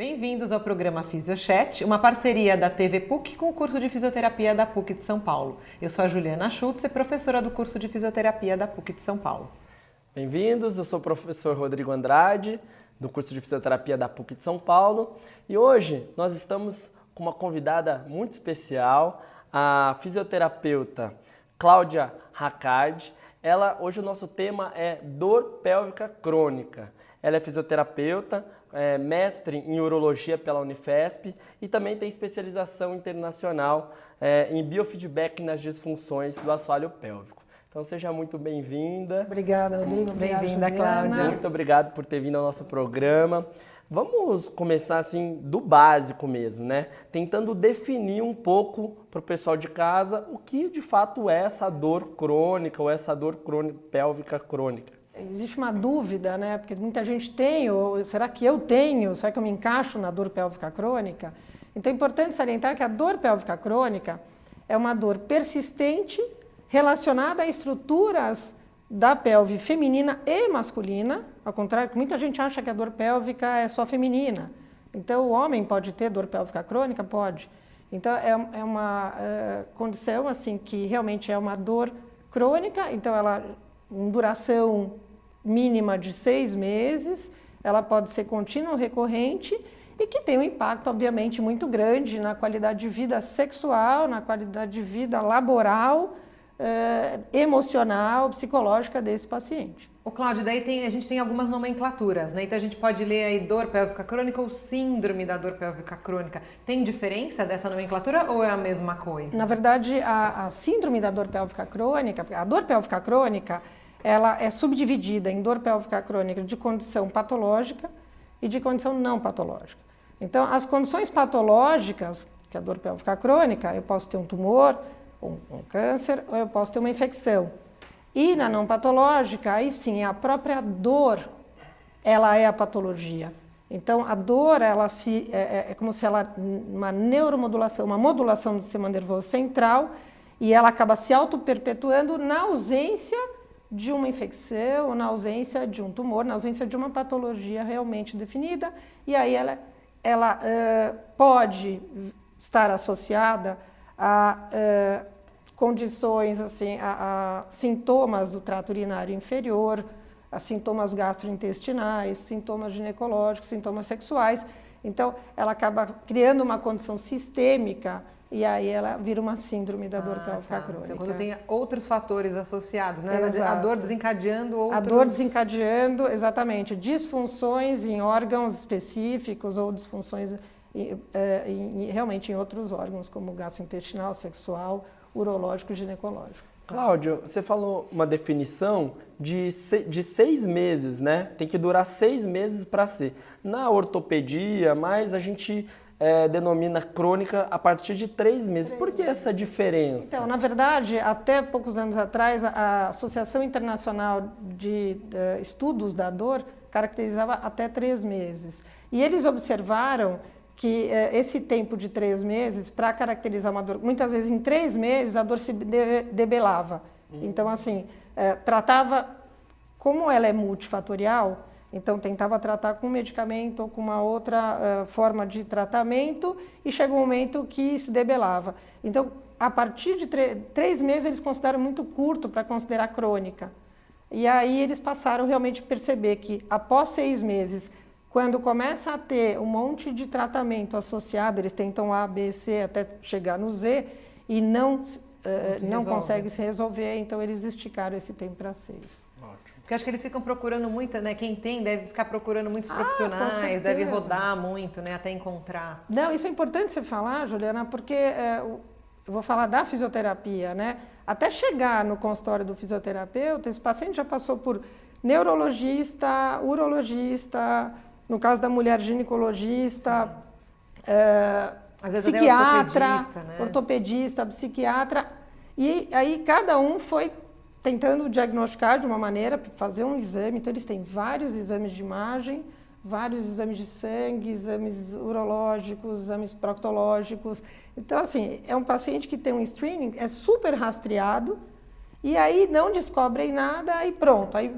Bem-vindos ao programa Fisiochat, uma parceria da TV PUC com o curso de fisioterapia da PUC de São Paulo. Eu sou a Juliana Schultz, professora do curso de fisioterapia da PUC de São Paulo. Bem-vindos, eu sou o professor Rodrigo Andrade, do curso de fisioterapia da PUC de São Paulo, e hoje nós estamos com uma convidada muito especial, a fisioterapeuta Cláudia Hackard. Ela, hoje o nosso tema é dor pélvica crônica. Ela é fisioterapeuta, é, mestre em urologia pela Unifesp e também tem especialização internacional é, em biofeedback nas disfunções do assoalho pélvico. Então seja muito bem-vinda. Obrigada, Rodrigo. Bem-vinda, Cláudia. Muito obrigado por ter vindo ao nosso programa. Vamos começar assim do básico mesmo, né? Tentando definir um pouco para o pessoal de casa o que de fato é essa dor crônica ou essa dor crônica, pélvica crônica. Existe uma dúvida, né? Porque muita gente tem, ou será que eu tenho? Será que eu me encaixo na dor pélvica crônica? Então é importante salientar que a dor pélvica crônica é uma dor persistente relacionada a estruturas da pelve feminina e masculina, ao contrário, muita gente acha que a dor pélvica é só feminina. Então, o homem pode ter dor pélvica crônica? Pode. Então, é, é uma é, condição assim que realmente é uma dor crônica, então ela duração mínima de seis meses, ela pode ser contínua ou recorrente e que tem um impacto, obviamente, muito grande na qualidade de vida sexual, na qualidade de vida laboral, eh, emocional, psicológica desse paciente. O Cláudio, daí tem, a gente tem algumas nomenclaturas, né? Então a gente pode ler aí dor pélvica crônica ou síndrome da dor pélvica crônica. Tem diferença dessa nomenclatura ou é a mesma coisa? Na verdade, a, a síndrome da dor pélvica crônica, a dor pélvica crônica, ela é subdividida em dor pélvica crônica de condição patológica e de condição não patológica. Então, as condições patológicas, que é a dor pélvica crônica, eu posso ter um tumor, um, um câncer, ou eu posso ter uma infecção. E na não patológica, aí sim, a própria dor, ela é a patologia. Então, a dor, ela se, é, é, é como se ela, uma neuromodulação, uma modulação do sistema nervoso central, e ela acaba se auto-perpetuando na ausência de uma infecção, na ausência de um tumor, na ausência de uma patologia realmente definida, e aí ela, ela uh, pode estar associada a uh, condições, assim, a, a, sintomas do trato urinário inferior, a sintomas gastrointestinais, sintomas ginecológicos, sintomas sexuais. Então, ela acaba criando uma condição sistêmica e aí ela vira uma síndrome da dor ah, pélvica tá. crônica. Então, quando tem outros fatores associados, né? Exato. A dor desencadeando outros... A dor desencadeando, exatamente, disfunções em órgãos específicos ou disfunções em, é, em, realmente em outros órgãos, como gastrointestinal, sexual, urológico e ginecológico. Cláudio, você falou uma definição de, de seis meses, né? Tem que durar seis meses para ser. Na ortopedia, mas a gente é, denomina crônica a partir de três meses. Três Por que essa diferença? Então, na verdade, até poucos anos atrás, a Associação Internacional de uh, Estudos da Dor caracterizava até três meses. E eles observaram que uh, esse tempo de três meses, para caracterizar uma dor, muitas vezes em três meses a dor se de debelava. Uhum. Então, assim, uh, tratava, como ela é multifatorial, então, tentava tratar com medicamento ou com uma outra uh, forma de tratamento e chegou um momento que se debelava. Então, a partir de três meses, eles consideram muito curto para considerar crônica. E aí eles passaram realmente a perceber que após seis meses, quando começa a ter um monte de tratamento associado, eles tentam A, B, C até chegar no Z e não, uh, não, não consegue se resolver, então eles esticaram esse tempo para seis. Porque acho que eles ficam procurando muito, né? Quem tem deve ficar procurando muitos ah, profissionais, deve rodar muito, né? Até encontrar. Não, isso é importante você falar, Juliana, porque é, eu vou falar da fisioterapia, né? Até chegar no consultório do fisioterapeuta, esse paciente já passou por neurologista, urologista, no caso da mulher, ginecologista, é, psiquiatra, ortopedista, né? ortopedista, psiquiatra. E aí cada um foi tentando diagnosticar de uma maneira, fazer um exame. Então, eles têm vários exames de imagem, vários exames de sangue, exames urológicos, exames proctológicos. Então, assim, é um paciente que tem um screening, é super rastreado, e aí não descobrem nada e pronto. Aí,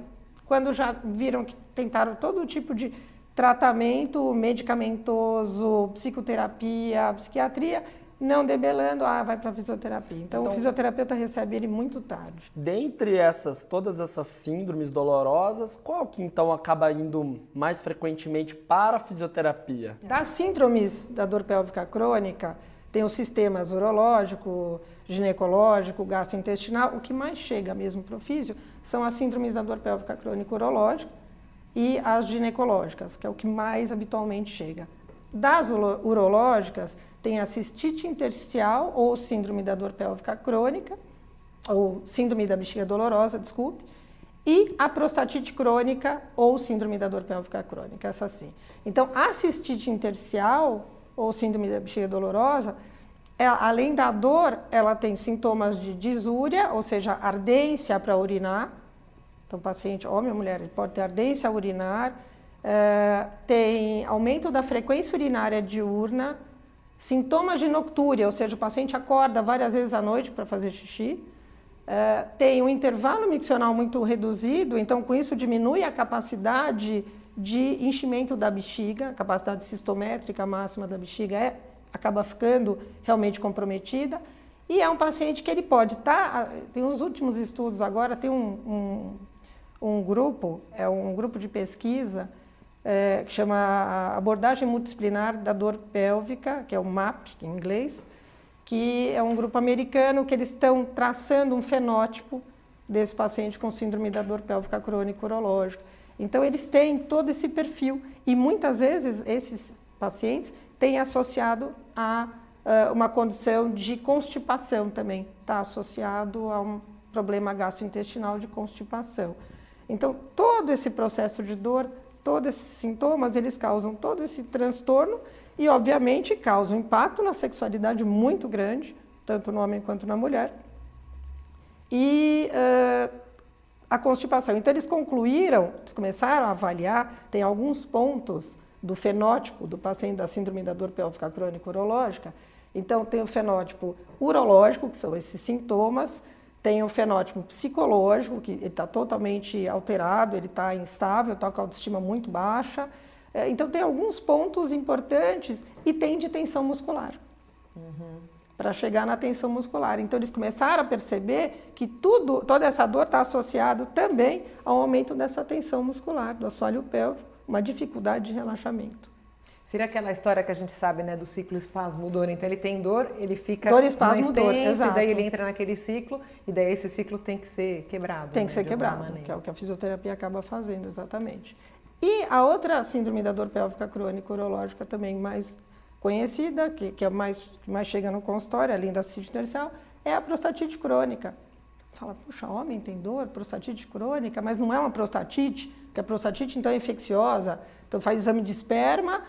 quando já viram que tentaram todo tipo de tratamento medicamentoso, psicoterapia, psiquiatria, não debelando, ah, vai para fisioterapia. Então, então, o fisioterapeuta recebe ele muito tarde. Dentre essas, todas essas síndromes dolorosas, qual que então acaba indo mais frequentemente para a fisioterapia? Das síndromes da dor pélvica crônica, tem os sistemas urológico, ginecológico, gastrointestinal. O que mais chega mesmo para o físio são as síndromes da dor pélvica crônica urológica e as ginecológicas, que é o que mais habitualmente chega. Das urológicas, tem a cistite intersticial ou síndrome da dor pélvica crônica, ou síndrome da bexiga dolorosa, desculpe, e a prostatite crônica ou síndrome da dor pélvica crônica, essa sim. Então, a cistite intersticial ou síndrome da bexiga dolorosa, é, além da dor, ela tem sintomas de disúria, ou seja, ardência para urinar. Então, paciente, homem ou mulher, ele pode ter ardência a urinar, é, tem aumento da frequência urinária diurna, sintomas de noctúria, ou seja, o paciente acorda várias vezes à noite para fazer xixi, é, tem um intervalo miccional muito reduzido, então com isso diminui a capacidade de enchimento da bexiga, a capacidade sistométrica máxima da bexiga é, acaba ficando realmente comprometida. E é um paciente que ele pode estar, tá, tem uns últimos estudos agora, tem um, um, um grupo, é um grupo de pesquisa é, que chama Abordagem Multidisciplinar da Dor Pélvica, que é o MAP em inglês, que é um grupo americano que eles estão traçando um fenótipo desse paciente com síndrome da dor pélvica crônica urológica. Então, eles têm todo esse perfil e muitas vezes esses pacientes têm associado a uh, uma condição de constipação também, está associado a um problema gastrointestinal de constipação. Então, todo esse processo de dor, todos esses sintomas, eles causam todo esse transtorno e, obviamente, causam impacto na sexualidade muito grande, tanto no homem quanto na mulher. E uh, a constipação. Então, eles concluíram, eles começaram a avaliar, tem alguns pontos do fenótipo do paciente da síndrome da dor pélvica crônica urológica. Então, tem o fenótipo urológico, que são esses sintomas, tem o fenótipo psicológico, que ele está totalmente alterado, ele está instável, está com a autoestima muito baixa. É, então, tem alguns pontos importantes e tem de tensão muscular. Uhum para chegar na tensão muscular. Então eles começaram a perceber que tudo, toda essa dor está associado também ao aumento dessa tensão muscular, do assoalho pélvico, uma dificuldade de relaxamento. Seria aquela história que a gente sabe, né, do ciclo espasmo-dor. Então ele tem dor, ele fica dor, espasmo, mais dor, exato. e daí ele entra naquele ciclo, e daí esse ciclo tem que ser quebrado. Tem que né, ser quebrado, que é o que a fisioterapia acaba fazendo, exatamente. E a outra síndrome da dor pélvica crônica urológica também mais conhecida, que, que é mais, que mais chega no consultório, além da cistite intersticial, é a prostatite crônica. Fala, puxa, homem tem dor, prostatite crônica, mas não é uma prostatite, porque a prostatite então é infecciosa, então faz exame de esperma,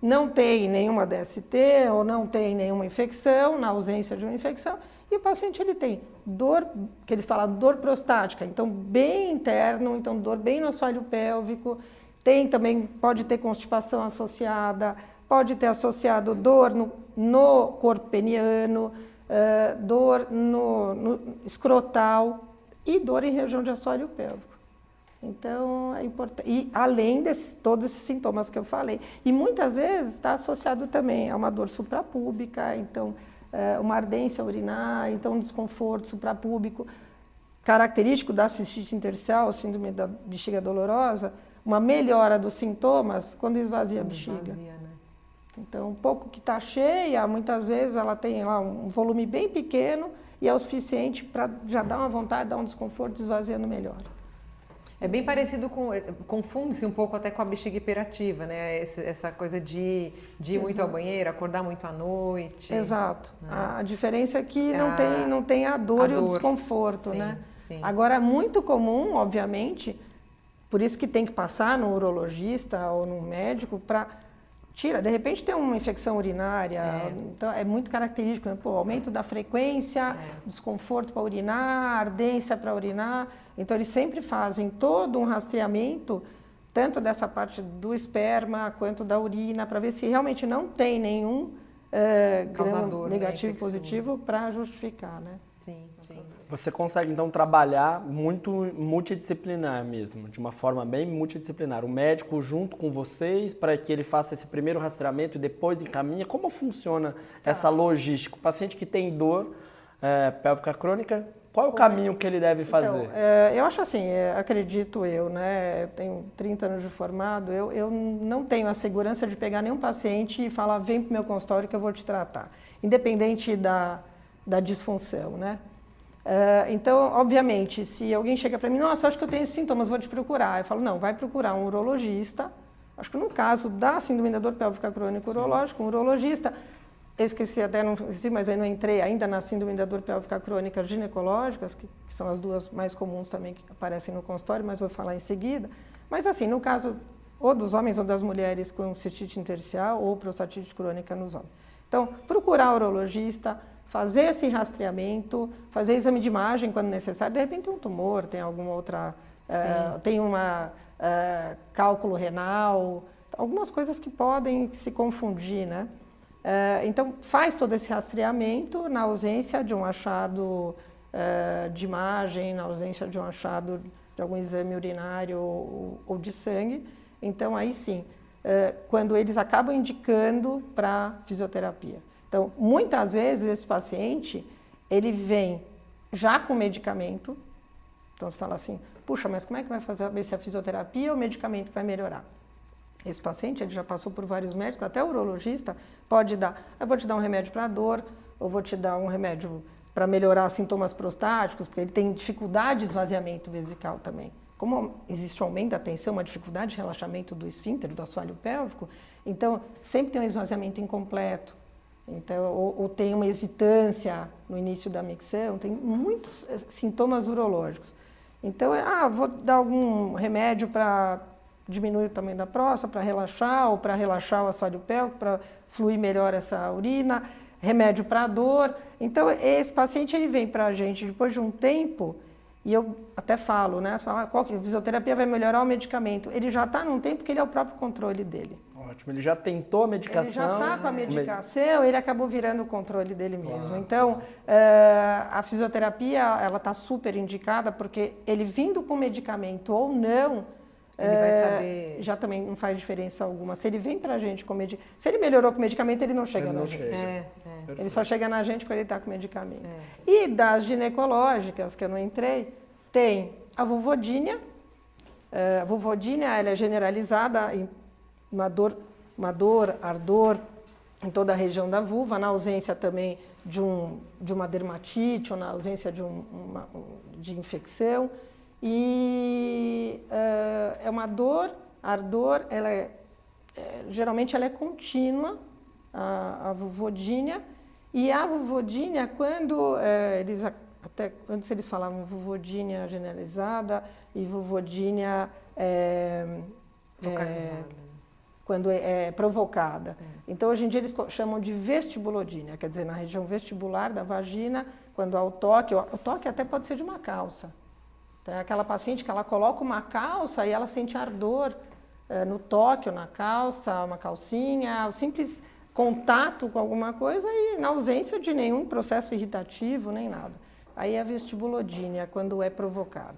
não tem nenhuma DST ou não tem nenhuma infecção, na ausência de uma infecção, e o paciente ele tem dor, que eles falam dor prostática, então bem interno, então dor bem no assoalho pélvico, tem também, pode ter constipação associada, pode ter associado dor no, no corpo peniano, uh, dor no, no, escrotal e dor em região de assoalho pélvico. Então, é importante. E além de todos esses sintomas que eu falei. E muitas vezes está associado também a uma dor suprapúbica, então, uh, uma ardência urinar, então, um desconforto suprapúbico. Característico da cistite intersticial, síndrome da bexiga dolorosa, uma melhora dos sintomas quando esvazia a bexiga. Esvazia, né? Então, um pouco que está cheia, muitas vezes ela tem lá um volume bem pequeno e é o suficiente para já dar uma vontade, dar um desconforto, esvaziando melhor. É bem parecido com. Eh, confunde-se um pouco até com a bexiga hiperativa, né? Essa coisa de, de ir muito ao banheiro, acordar muito à noite. Exato. Né? A, diferença é que não, a, tem, não tem a dor, a e o desconforto, sim, né? Sim. Agora, é muito comum, obviamente, por isso que tem que passar no urologista ou no médico para tira. De repente tem uma infecção urinária, é. então é muito característico, né? Pô, aumento da frequência, é. desconforto para urinar, ardência para urinar. Então eles sempre fazem todo um rastreamento, tanto dessa parte do esperma quanto da urina, para ver se realmente não tem nenhum uh, negativo, positivo, para justificar, né? Sim, sim. Você consegue então trabalhar muito multidisciplinar mesmo, de uma forma bem multidisciplinar. O médico junto com vocês para que ele faça esse primeiro rastreamento e depois encaminha. Como funciona tá. essa logística? O paciente que tem dor é, pélvica crônica, qual é o caminho que ele deve fazer? Então, é, eu acho assim, é, acredito eu, né? Eu tenho 30 anos de formado, eu, eu não tenho a segurança de pegar nenhum paciente e falar, vem para o meu consultório que eu vou te tratar, independente da da disfunção, né? Uh, então, obviamente, se alguém chega para mim, nossa, acho que eu tenho esses sintomas, vou te procurar. Eu falo, não, vai procurar um urologista. Acho que no caso da síndrome da dor pélvica crônica urológica, um urologista, eu esqueci até, não esqueci, mas aí não entrei ainda na síndrome da dor pélvica crônica ginecológicas, que, que, são as duas mais comuns também que aparecem no consultório, mas vou falar em seguida. Mas assim, no caso ou dos homens ou das mulheres com cistite intersticial ou prostatite crônica nos homens. Então, procurar urologista, fazer esse rastreamento, fazer exame de imagem quando necessário. De repente tem um tumor, tem alguma outra, uh, tem uma uh, cálculo renal, algumas coisas que podem se confundir, né? Uh, então faz todo esse rastreamento na ausência de um achado de imagem, na ausência de um achado de algum exame urinário ou, ou de sangue. Então aí sim, quando eles acabam indicando para fisioterapia. Então, muitas vezes esse paciente, ele vem já com medicamento. Então, você fala assim, puxa, mas como é que vai fazer ver se a fisioterapia ou o medicamento vai melhorar? Esse paciente, ele já passou por vários médicos, até o urologista pode dar, eu vou te dar um remédio para dor, ou vou te dar um remédio para melhorar sintomas prostáticos, porque ele tem dificuldade de esvaziamento vesical também. Como existe um aumento da tensão, uma dificuldade de relaxamento do esfíncter, do assoalho pélvico, então sempre tem um esvaziamento incompleto, então, ou, ou, tem uma hesitância no início da micção, tem muitos eh, sintomas urológicos. Então, é, ah, vou dar algum remédio para diminuir o tamanho da próstata, para relaxar, ou para relaxar o assoalho pélvico, para fluir melhor essa urina, remédio para dor. Então, esse paciente ele vem para a gente depois de um tempo, e eu até falo, né? Falo, ah, qual que, a fisioterapia vai melhorar o medicamento. Ele já está num tempo que ele é o próprio controle dele. Ótimo, ele já tentou a medicação. Ele já está com a medicação, ele acabou virando o controle dele mesmo. Ah, então, a fisioterapia, ela está super indicada, porque ele vindo com medicamento ou não, ele vai saber. Já também não faz diferença alguma. Se ele vem para a gente com medicamento. Se ele melhorou com medicamento, ele não chega ele na não gente. É, é. Ele só chega na gente quando ele está com medicamento. É. E das ginecológicas, que eu não entrei, tem a vulvodínia. a vulvodínia ela é generalizada em uma dor, uma dor, ardor em toda a região da vulva, na ausência também de, um, de uma dermatite ou na ausência de, um, uma, de infecção. E uh, é uma dor, ardor, ela é, é, geralmente ela é contínua, a, a vulvodínia, e a vulvodínia, quando é, eles, até antes eles falavam vulvodínia generalizada e vulvodínia é, quando é, é provocada. É. Então, hoje em dia, eles chamam de vestibulodínia, quer dizer, na região vestibular da vagina, quando há o toque, o toque até pode ser de uma calça. Então, é aquela paciente que ela coloca uma calça e ela sente ardor é, no toque ou na calça, uma calcinha, o simples contato com alguma coisa e na ausência de nenhum processo irritativo, nem nada. Aí é a vestibulodínia, quando é provocada.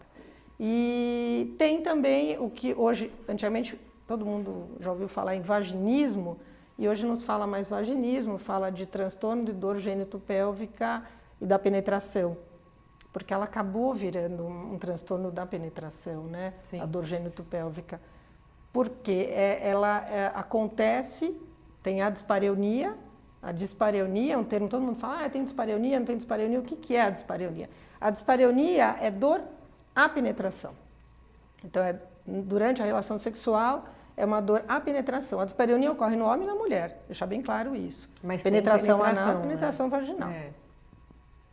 E tem também o que hoje, antigamente todo mundo já ouviu falar em vaginismo, e hoje nos fala mais vaginismo, fala de transtorno de dor gênito-pélvica e da penetração. Porque ela acabou virando um, um transtorno da penetração, né? Sim. A dor gênito-pélvica. Porque é, ela é, acontece, tem a dispareunia, a dispareunia é um termo, todo mundo fala, ah, tem dispareunia, não tem dispareunia. O que, que é a dispareunia? A dispareunia é dor à penetração. Então, é durante a relação sexual, é uma dor à penetração. A dispareunia ocorre no homem e na mulher, deixar bem claro isso. Mas penetração, penetração anal, né? penetração vaginal. É.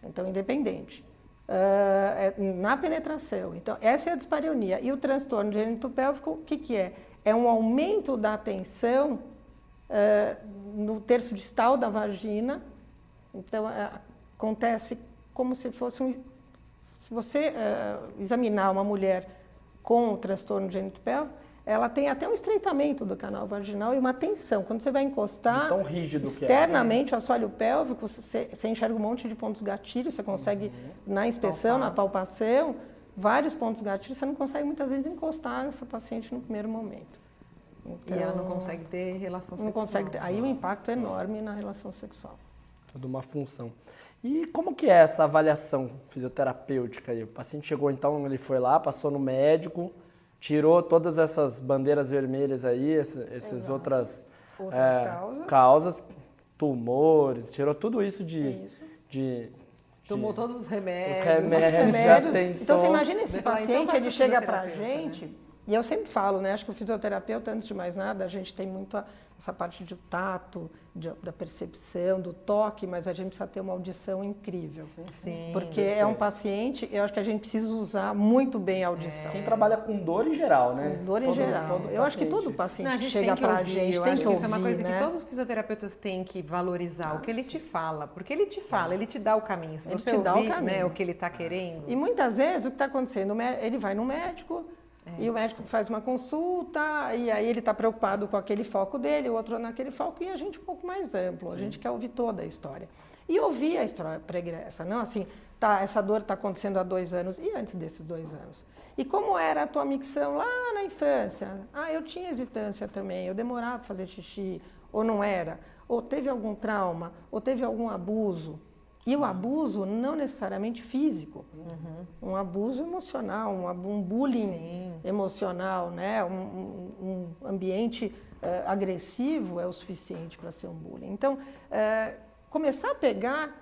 Então, independente. Uh, na penetração. Então, essa é a dispareunia. E o transtorno de gênito pélvico, o que, que é? É um aumento da tensão uh, no terço distal da vagina. Então, uh, acontece como se fosse um. Se você examinar uma mulher com o transtorno de gênito pélvico, ela tem até um estreitamento do canal vaginal e uma tensão. Quando você vai encostar, tão rígido que é. externamente o assoalho pélvico, você, você enxerga um monte de pontos gatilhos, você consegue, na inspeção, na palpação, vários pontos gatilhos, você não consegue muitas vezes encostar nessa paciente no primeiro momento. E ela não Então, consegue ter relação não sexual. consegue ter- Aí o impacto é enorme na relação sexual. Toda uma função. E como que é essa avaliação fisioterapêutica aí? O paciente chegou então, ele foi lá, passou no médico, tirou todas essas bandeiras vermelhas aí, esse- essas outras, Outras é, causas. causas, tumores, tirou tudo isso de... Isso. de Tomou de- todos os remédios. Os remédios. Os remédios. Então você imagina esse então paciente, vai ele chega pra fisioterapeuta, né? gente, e eu sempre falo, né? Acho que o fisioterapeuta, antes de mais nada, a gente tem muito a- essa parte de tato, de- da percepção, do toque, mas a gente precisa ter uma audição incrível. Sim. Porque é um paciente, eu acho que a gente precisa usar muito bem a audição. Quem trabalha com dor em geral, né? Com dor em Todo- geral. todo eu acho que todo paciente Não, a que gente chega pra ouvir, gente eu tem acho que que isso é uma ouvir, coisa né? que todos os fisioterapeutas têm que valorizar, o que ele te fala, porque ele te fala, ele te dá o caminho. Se Ele você te dá o ouvir, caminho. né, o que ele está querendo, E muitas vezes o que está acontecendo, ele vai no médico É. e o médico faz uma consulta e aí ele está preocupado com aquele foco dele, o outro naquele foco e a gente um pouco mais amplo, a gente quer ouvir toda a história. E ouvir a história pregressa, não assim, tá, essa dor está acontecendo há dois anos e antes desses dois anos. E como era a tua micção lá na infância? Ah, eu tinha hesitância também, eu demorava para fazer xixi, ou não era, ou teve algum trauma, ou teve algum abuso. E o abuso não necessariamente físico, um abuso emocional, um, um bullying Sim. emocional, né? um, um- ambiente eh, agressivo é o suficiente para ser um bullying. Então, eh, começar a pegar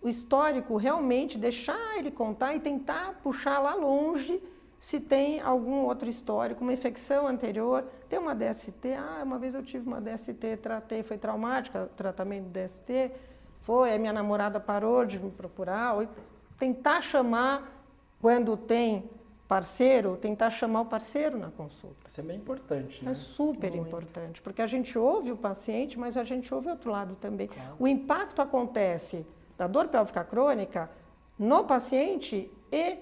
o histórico realmente, deixar ele contar e tentar puxar lá longe se tem algum outro histórico, uma infecção anterior, tem uma DST, ah, uma vez eu tive uma DST, tratei, foi traumática, tratamento de DST, foi, aí minha namorada parou de me procurar, ou tentar chamar, quando tem parceiro, tentar chamar o parceiro na consulta. Isso é bem importante, É né? super importante, porque a gente ouve o paciente, mas a gente ouve o outro lado também. O impacto acontece da dor pélvica crônica no paciente e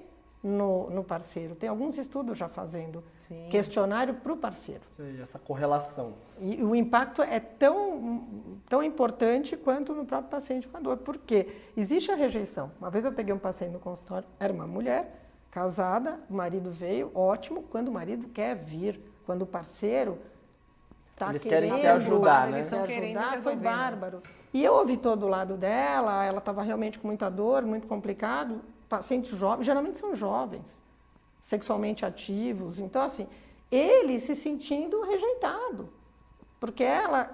no, no parceiro. Tem alguns estudos já fazendo Sim. questionário para o parceiro. Isso aí, Essa correlação. E o impacto é tão, tão importante quanto no próprio paciente com a dor. Por quê? Existe a rejeição. Uma vez eu peguei um paciente no consultório, era uma mulher, casada, o marido veio, ótimo, quando o marido quer vir, quando o parceiro está Eles querendo querem se ajudar, né? Eles se estão querendo ajudar, foi né? bárbaro. E eu ouvi todo o lado dela, ela estava realmente com muita dor, muito complicado. Pacientes jovens, geralmente são jovens, sexualmente ativos. Então, assim, ele se sentindo rejeitado. Porque ela,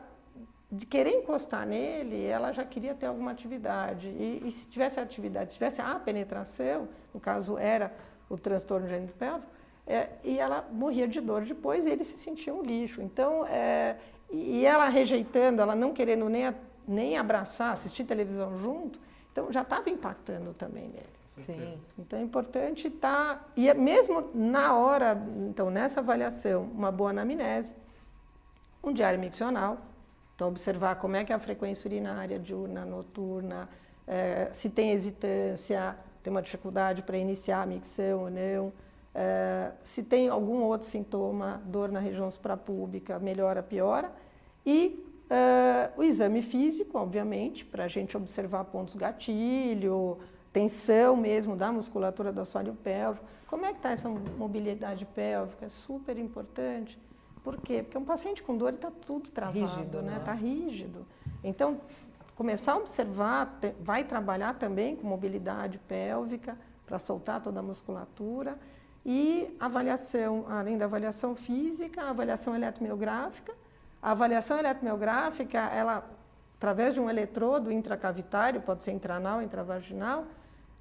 de querer encostar nele, ela já queria ter alguma atividade. E, e se tivesse atividade, se tivesse a penetração, no caso era o transtorno gênito pélvico, é, e ela morria de dor depois e ele se sentia um lixo. Então, é, e ela rejeitando, ela não querendo nem, nem abraçar, assistir televisão junto, então já estava impactando também nele. Sim. Então é importante estar. E é mesmo na hora, então nessa avaliação, uma boa anamnese, um diário miccional. Então, observar como é que é a frequência urinária diurna, noturna, eh, se tem hesitância, tem uma dificuldade para iniciar a micção ou não, eh, se tem algum outro sintoma, dor na região suprapúbica, melhora, piora. E eh, o exame físico, obviamente, para a gente observar pontos gatilho, tensão mesmo da musculatura do assoalho pélvico. Como é que está essa mobilidade pélvica? É super importante. Por quê? Porque um paciente com dor está tudo travado, Rígido, né? né? Está rígido. Então, começar a observar, te- vai trabalhar também com mobilidade pélvica para soltar toda a musculatura e avaliação, além da avaliação física, a avaliação eletromiográfica. A avaliação eletromiográfica, ela, através de um eletrodo intracavitário, pode ser intranal, intravaginal,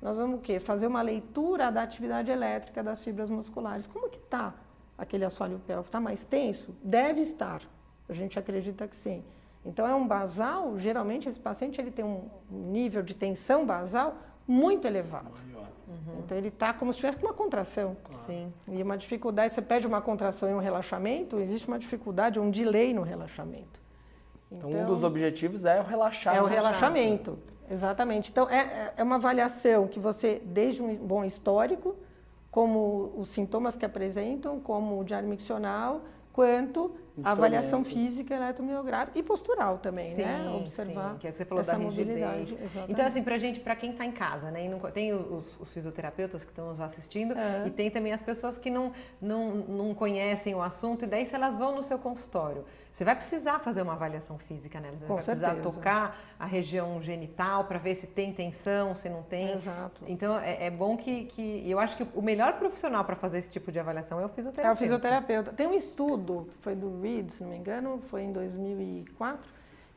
nós vamos o quê? Fazer uma leitura da atividade elétrica das fibras musculares. Como que está aquele assoalho pélvico? Está mais tenso? Deve estar. A gente acredita que sim. Então é um basal, geralmente esse paciente ele tem um nível de tensão basal muito elevado. Então ele está como se tivesse uma contração. Sim. E uma dificuldade, você pede uma contração e um relaxamento, existe uma dificuldade, um delay no relaxamento. Então, um dos objetivos é o relaxar. É o essa relaxamento, exatamente. Então, é, é uma avaliação que você, desde um bom histórico, como os sintomas que apresentam, como o diário miccional, quanto a avaliação física, eletromiográfica e postural também, sim, né? Observar sim, que é o que você falou essa da mobilidade. Exatamente. Então, assim, pra gente, para quem está em casa, né? Não, tem os, os, fisioterapeutas que estão nos assistindo é. e tem também as pessoas que não, não, não conhecem o assunto, e daí se elas vão no seu consultório, você vai precisar fazer uma avaliação física nelas. Né? Você vai certeza. precisar tocar a região genital para ver se tem tensão, se não tem. Exato. Então é, é bom que, que. Eu acho que o melhor profissional para fazer esse tipo de avaliação é o fisioterapeuta. É o fisioterapeuta. Tem um estudo, foi do Reed, se não me engano, foi em 2004,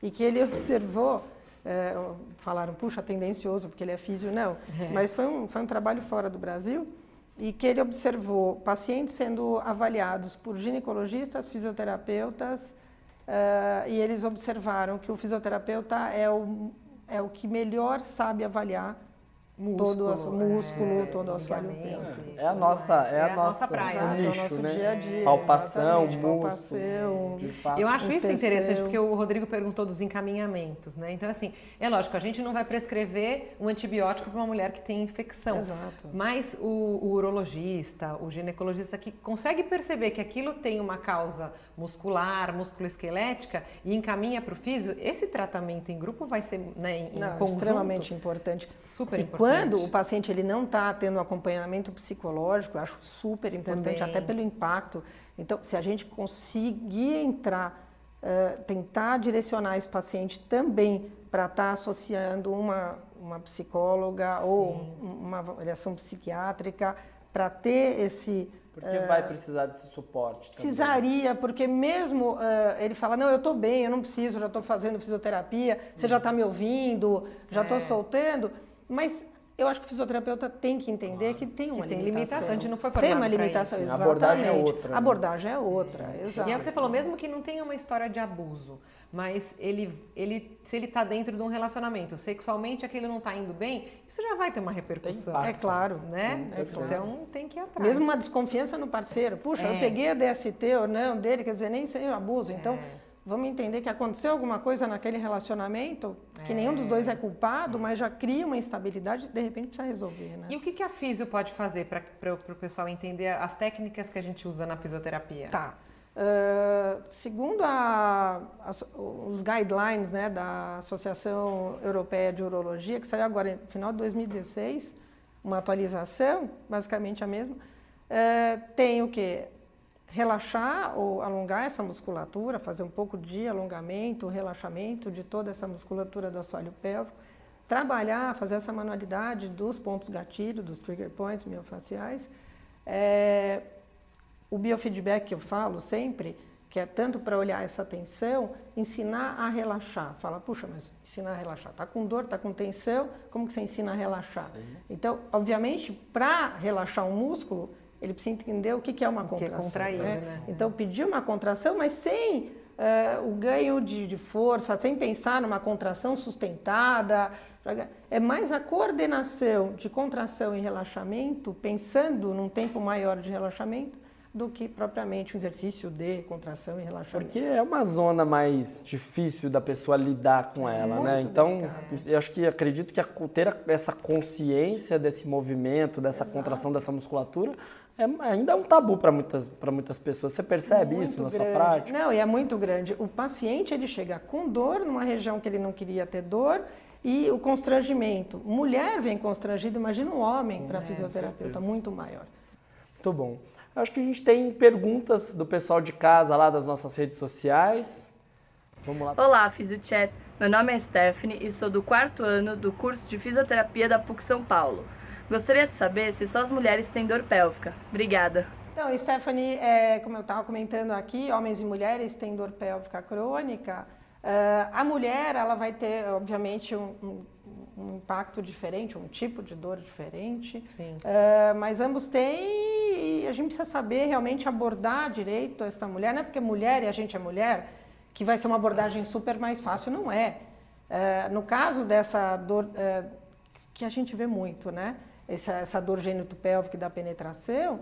e que ele observou. É, falaram, puxa, tendencioso, porque ele é físio, não. É. Mas foi um, foi um trabalho fora do Brasil e que ele observou pacientes sendo avaliados por ginecologistas, fisioterapeutas, uh, e eles observaram que o fisioterapeuta é o, é o que melhor sabe avaliar músculo, todo o músculo, é, todo o assoalho É a nossa, é, é a, nossa praia, é nicho, é o nosso né? dia a dia. Palpação, músculo, palpação, Eu acho isso interessante porque o Rodrigo perguntou dos encaminhamentos, né? Então assim, é lógico, a gente não vai prescrever um antibiótico para uma mulher que tem infecção. Exato. Mas o, o urologista, o ginecologista que consegue perceber que aquilo tem uma causa muscular, musculoesquelética e encaminha para o físio, esse tratamento em grupo vai ser, né, em, não, conjunto, extremamente importante. Super e importante. Quando o paciente ele não está tendo acompanhamento psicológico, eu acho super importante, Também. até pelo impacto. Então, se a gente conseguir entrar, uh, tentar direcionar esse paciente também para estar tá associando uma, uma psicóloga Sim. ou uma avaliação psiquiátrica, para ter esse porque uh, vai precisar desse suporte. Também. Precisaria, porque mesmo uh, ele fala, não, eu estou bem, eu não preciso, já estou fazendo fisioterapia, você já está me ouvindo, já estou é. soltando, mas eu acho que o fisioterapeuta tem que entender claro. que tem uma que limitação. Tem limitação, a gente não foi formado Tem uma limitação, isso. exatamente. A abordagem é outra. Né? A abordagem é outra, é. exato. E é o que você falou, mesmo que não tenha uma história de abuso, mas ele, ele, se ele está dentro de um relacionamento, sexualmente aquilo não está indo bem, isso já vai ter uma repercussão. É claro. Né? Sim, é claro. Então tem que ir atrás. Mesmo uma desconfiança no parceiro. Puxa, é. eu peguei a DST ou não dele, quer dizer, nem sei o abuso. Então, é. Vamos entender que aconteceu alguma coisa naquele relacionamento, que nenhum dos dois é culpado, mas já cria uma instabilidade e de repente precisa resolver. Né? E o que, que a físio pode fazer para o pessoal entender as técnicas que a gente usa na fisioterapia? Tá. Uh, segundo a, a, os guidelines né, da Associação Europeia de Urologia, que saiu agora no final de 2016, uma atualização, basicamente a mesma, uh, tem o que? Relaxar ou alongar essa musculatura, fazer um pouco de alongamento, relaxamento de toda essa musculatura do assoalho pélvico, trabalhar, fazer essa manualidade dos pontos gatilho, dos trigger points miofaciais, é, o biofeedback que eu falo sempre, que é tanto para olhar essa tensão, ensinar a relaxar. Fala, puxa, mas ensinar a relaxar. Está com dor, está com tensão, como que você ensina a relaxar? Sim. Então, obviamente, para relaxar um músculo, ele precisa entender o que, que é uma contração. Que é contrair, né? né? Então, pedir uma contração, mas sem uh, o ganho de, de, força, sem pensar numa contração sustentada. É mais a coordenação de contração e relaxamento, pensando num tempo maior de relaxamento, do que propriamente um exercício de contração e relaxamento. Porque é uma zona mais difícil da pessoa lidar com ela, Muito né? Então, delicado. eu acho que acredito que ter essa consciência desse movimento, dessa Exato. contração dessa musculatura, é, ainda é um tabu para muitas, muitas pessoas. Você percebe muito isso na grande. sua prática? Não, e é muito grande. O paciente ele chega com dor numa região que ele não queria ter dor e o constrangimento. Mulher vem constrangida, imagina um homem para é, fisioterapeuta, muito maior. Muito bom. Acho que a gente tem perguntas do pessoal de casa lá das nossas redes sociais. Vamos lá. Olá, Fisiochat. Meu nome é Stephanie e sou do quarto ano do curso de fisioterapia da PUC São Paulo. Gostaria de saber se só as mulheres têm dor pélvica. Obrigada. Então, Stephanie, é, como eu estava comentando aqui, homens e mulheres têm dor pélvica crônica. Uh, a mulher, ela vai ter, obviamente, um, um um impacto diferente, um tipo de dor diferente. Sim. Uh, mas ambos têm e a gente precisa saber realmente abordar direito essa mulher. Não é porque é mulher e a gente é mulher que vai ser uma abordagem super mais fácil, não é. Uh, no caso dessa dor uh, que a gente vê muito, né? Essa, essa dor gênito-pélvica da penetração,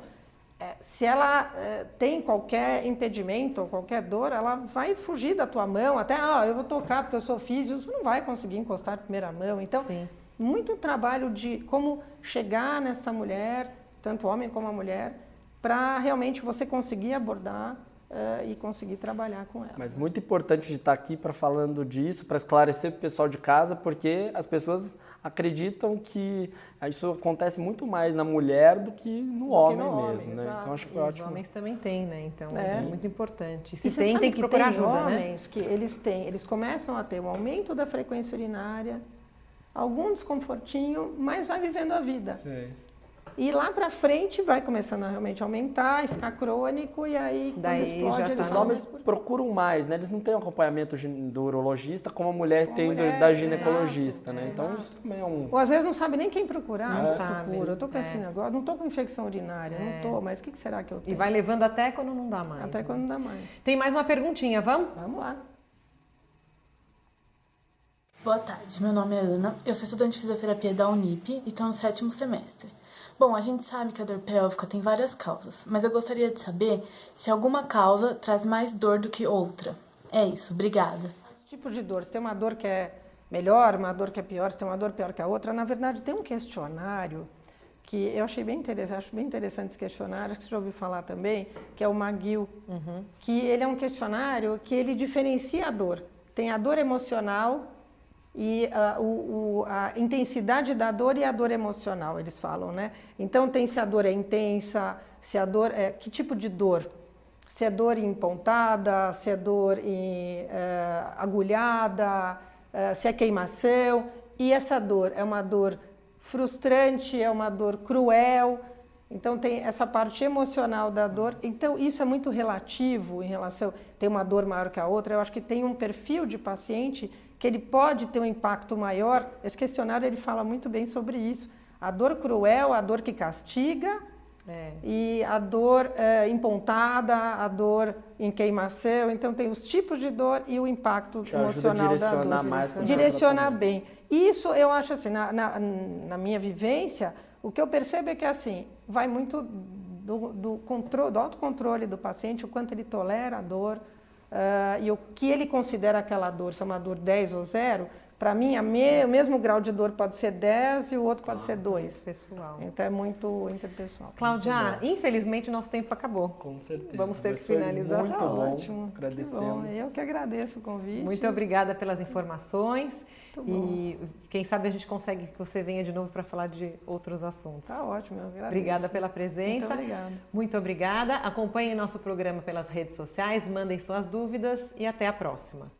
é, se ela é, tem qualquer impedimento ou qualquer dor, ela vai fugir da tua mão, até, ah, eu vou tocar porque eu sou físico, você não vai conseguir encostar a primeira mão. Então, Sim. muito trabalho de como chegar nesta mulher, tanto homem como a mulher, para realmente você conseguir abordar uh, e conseguir trabalhar com ela. Mas muito importante de estar aqui para falando disso, para esclarecer para o pessoal de casa, porque as pessoas acreditam que isso acontece muito mais na mulher do que no do homem que no mesmo, homem, né? Então acho que foi ótimo. Os homens também têm, né? Então é, é muito importante. E se e tem, tem que, que procurar tem ajuda, né? homens né? que eles têm, eles começam a ter um aumento da frequência urinária, algum desconfortinho, mas vai vivendo a vida. Sim. E lá para frente vai começando a realmente aumentar e ficar crônico e aí Daí quando explode já tá Os homens por... procuram mais, né? Eles não têm acompanhamento do urologista como a mulher como tem mulher, da ginecologista, exato, né? É, então exato. isso também é um... Ou às vezes não sabe nem quem procurar. Não sabe. Procura. Eu tô com é. esse negócio, não tô com infecção urinária, é. não tô, mas o que, que será que eu tenho? E vai levando até quando não dá mais. Até né? quando não dá mais. Tem mais uma perguntinha, vamos? Vamos lá. Boa tarde, meu nome é Ana, eu sou estudante de fisioterapia da Unip e estou no sétimo semestre. Bom, a gente sabe que a dor pélvica tem várias causas, mas eu gostaria de saber se alguma causa traz mais dor do que outra. É isso, obrigada. Tipo de dor, se tem uma dor que é melhor, uma dor que é pior, se tem uma dor pior que a outra, na verdade tem um questionário que eu achei bem interessante, acho bem interessante esse questionário, que você já ouviu falar também, que é o McGill, uhum. que ele é um questionário que ele diferencia a dor. Tem a dor emocional, e uh, o, o, a intensidade da dor e a dor emocional, eles falam, né? Então tem se a dor é intensa, se a dor é que tipo de dor? Se é dor em pontada, se é dor em uh, agulhada, uh, se é queimação. E essa dor é uma dor frustrante, é uma dor cruel. Então tem essa parte emocional da dor. Então isso é muito relativo em relação tem uma dor maior que a outra. Eu acho que tem um perfil de paciente que ele pode ter um impacto maior. Esse questionário ele fala muito bem sobre isso. A dor cruel, a dor que castiga, é. e a dor é, empontada, a dor em queimação. Então tem os tipos de dor e o impacto Te emocional da dor. Mais direcionar bem. Isso eu acho assim, na, na, na, minha vivência, o que eu percebo é que assim, vai muito do, do, controle, do autocontrole do paciente, o quanto ele tolera a dor, uh, e o que ele considera aquela dor, se é uma dor 10 ou 0, para mim, me, o mesmo grau de dor pode ser 10 e o outro pode ah, ser 2. Pessoal. Então é muito interpessoal. Cláudia, infelizmente o nosso tempo acabou. Com certeza. Vamos ter que finalizar. Muito tá bom. Ótimo. Agradecemos. Que Eu que agradeço o convite. Muito obrigada pelas informações. E quem sabe a gente consegue que você venha de novo para falar de outros assuntos. Tá ótimo, eu agradeço. Obrigada pela presença. Muito obrigada. Muito obrigada. Acompanhem nosso programa pelas redes sociais, mandem suas dúvidas e até a próxima.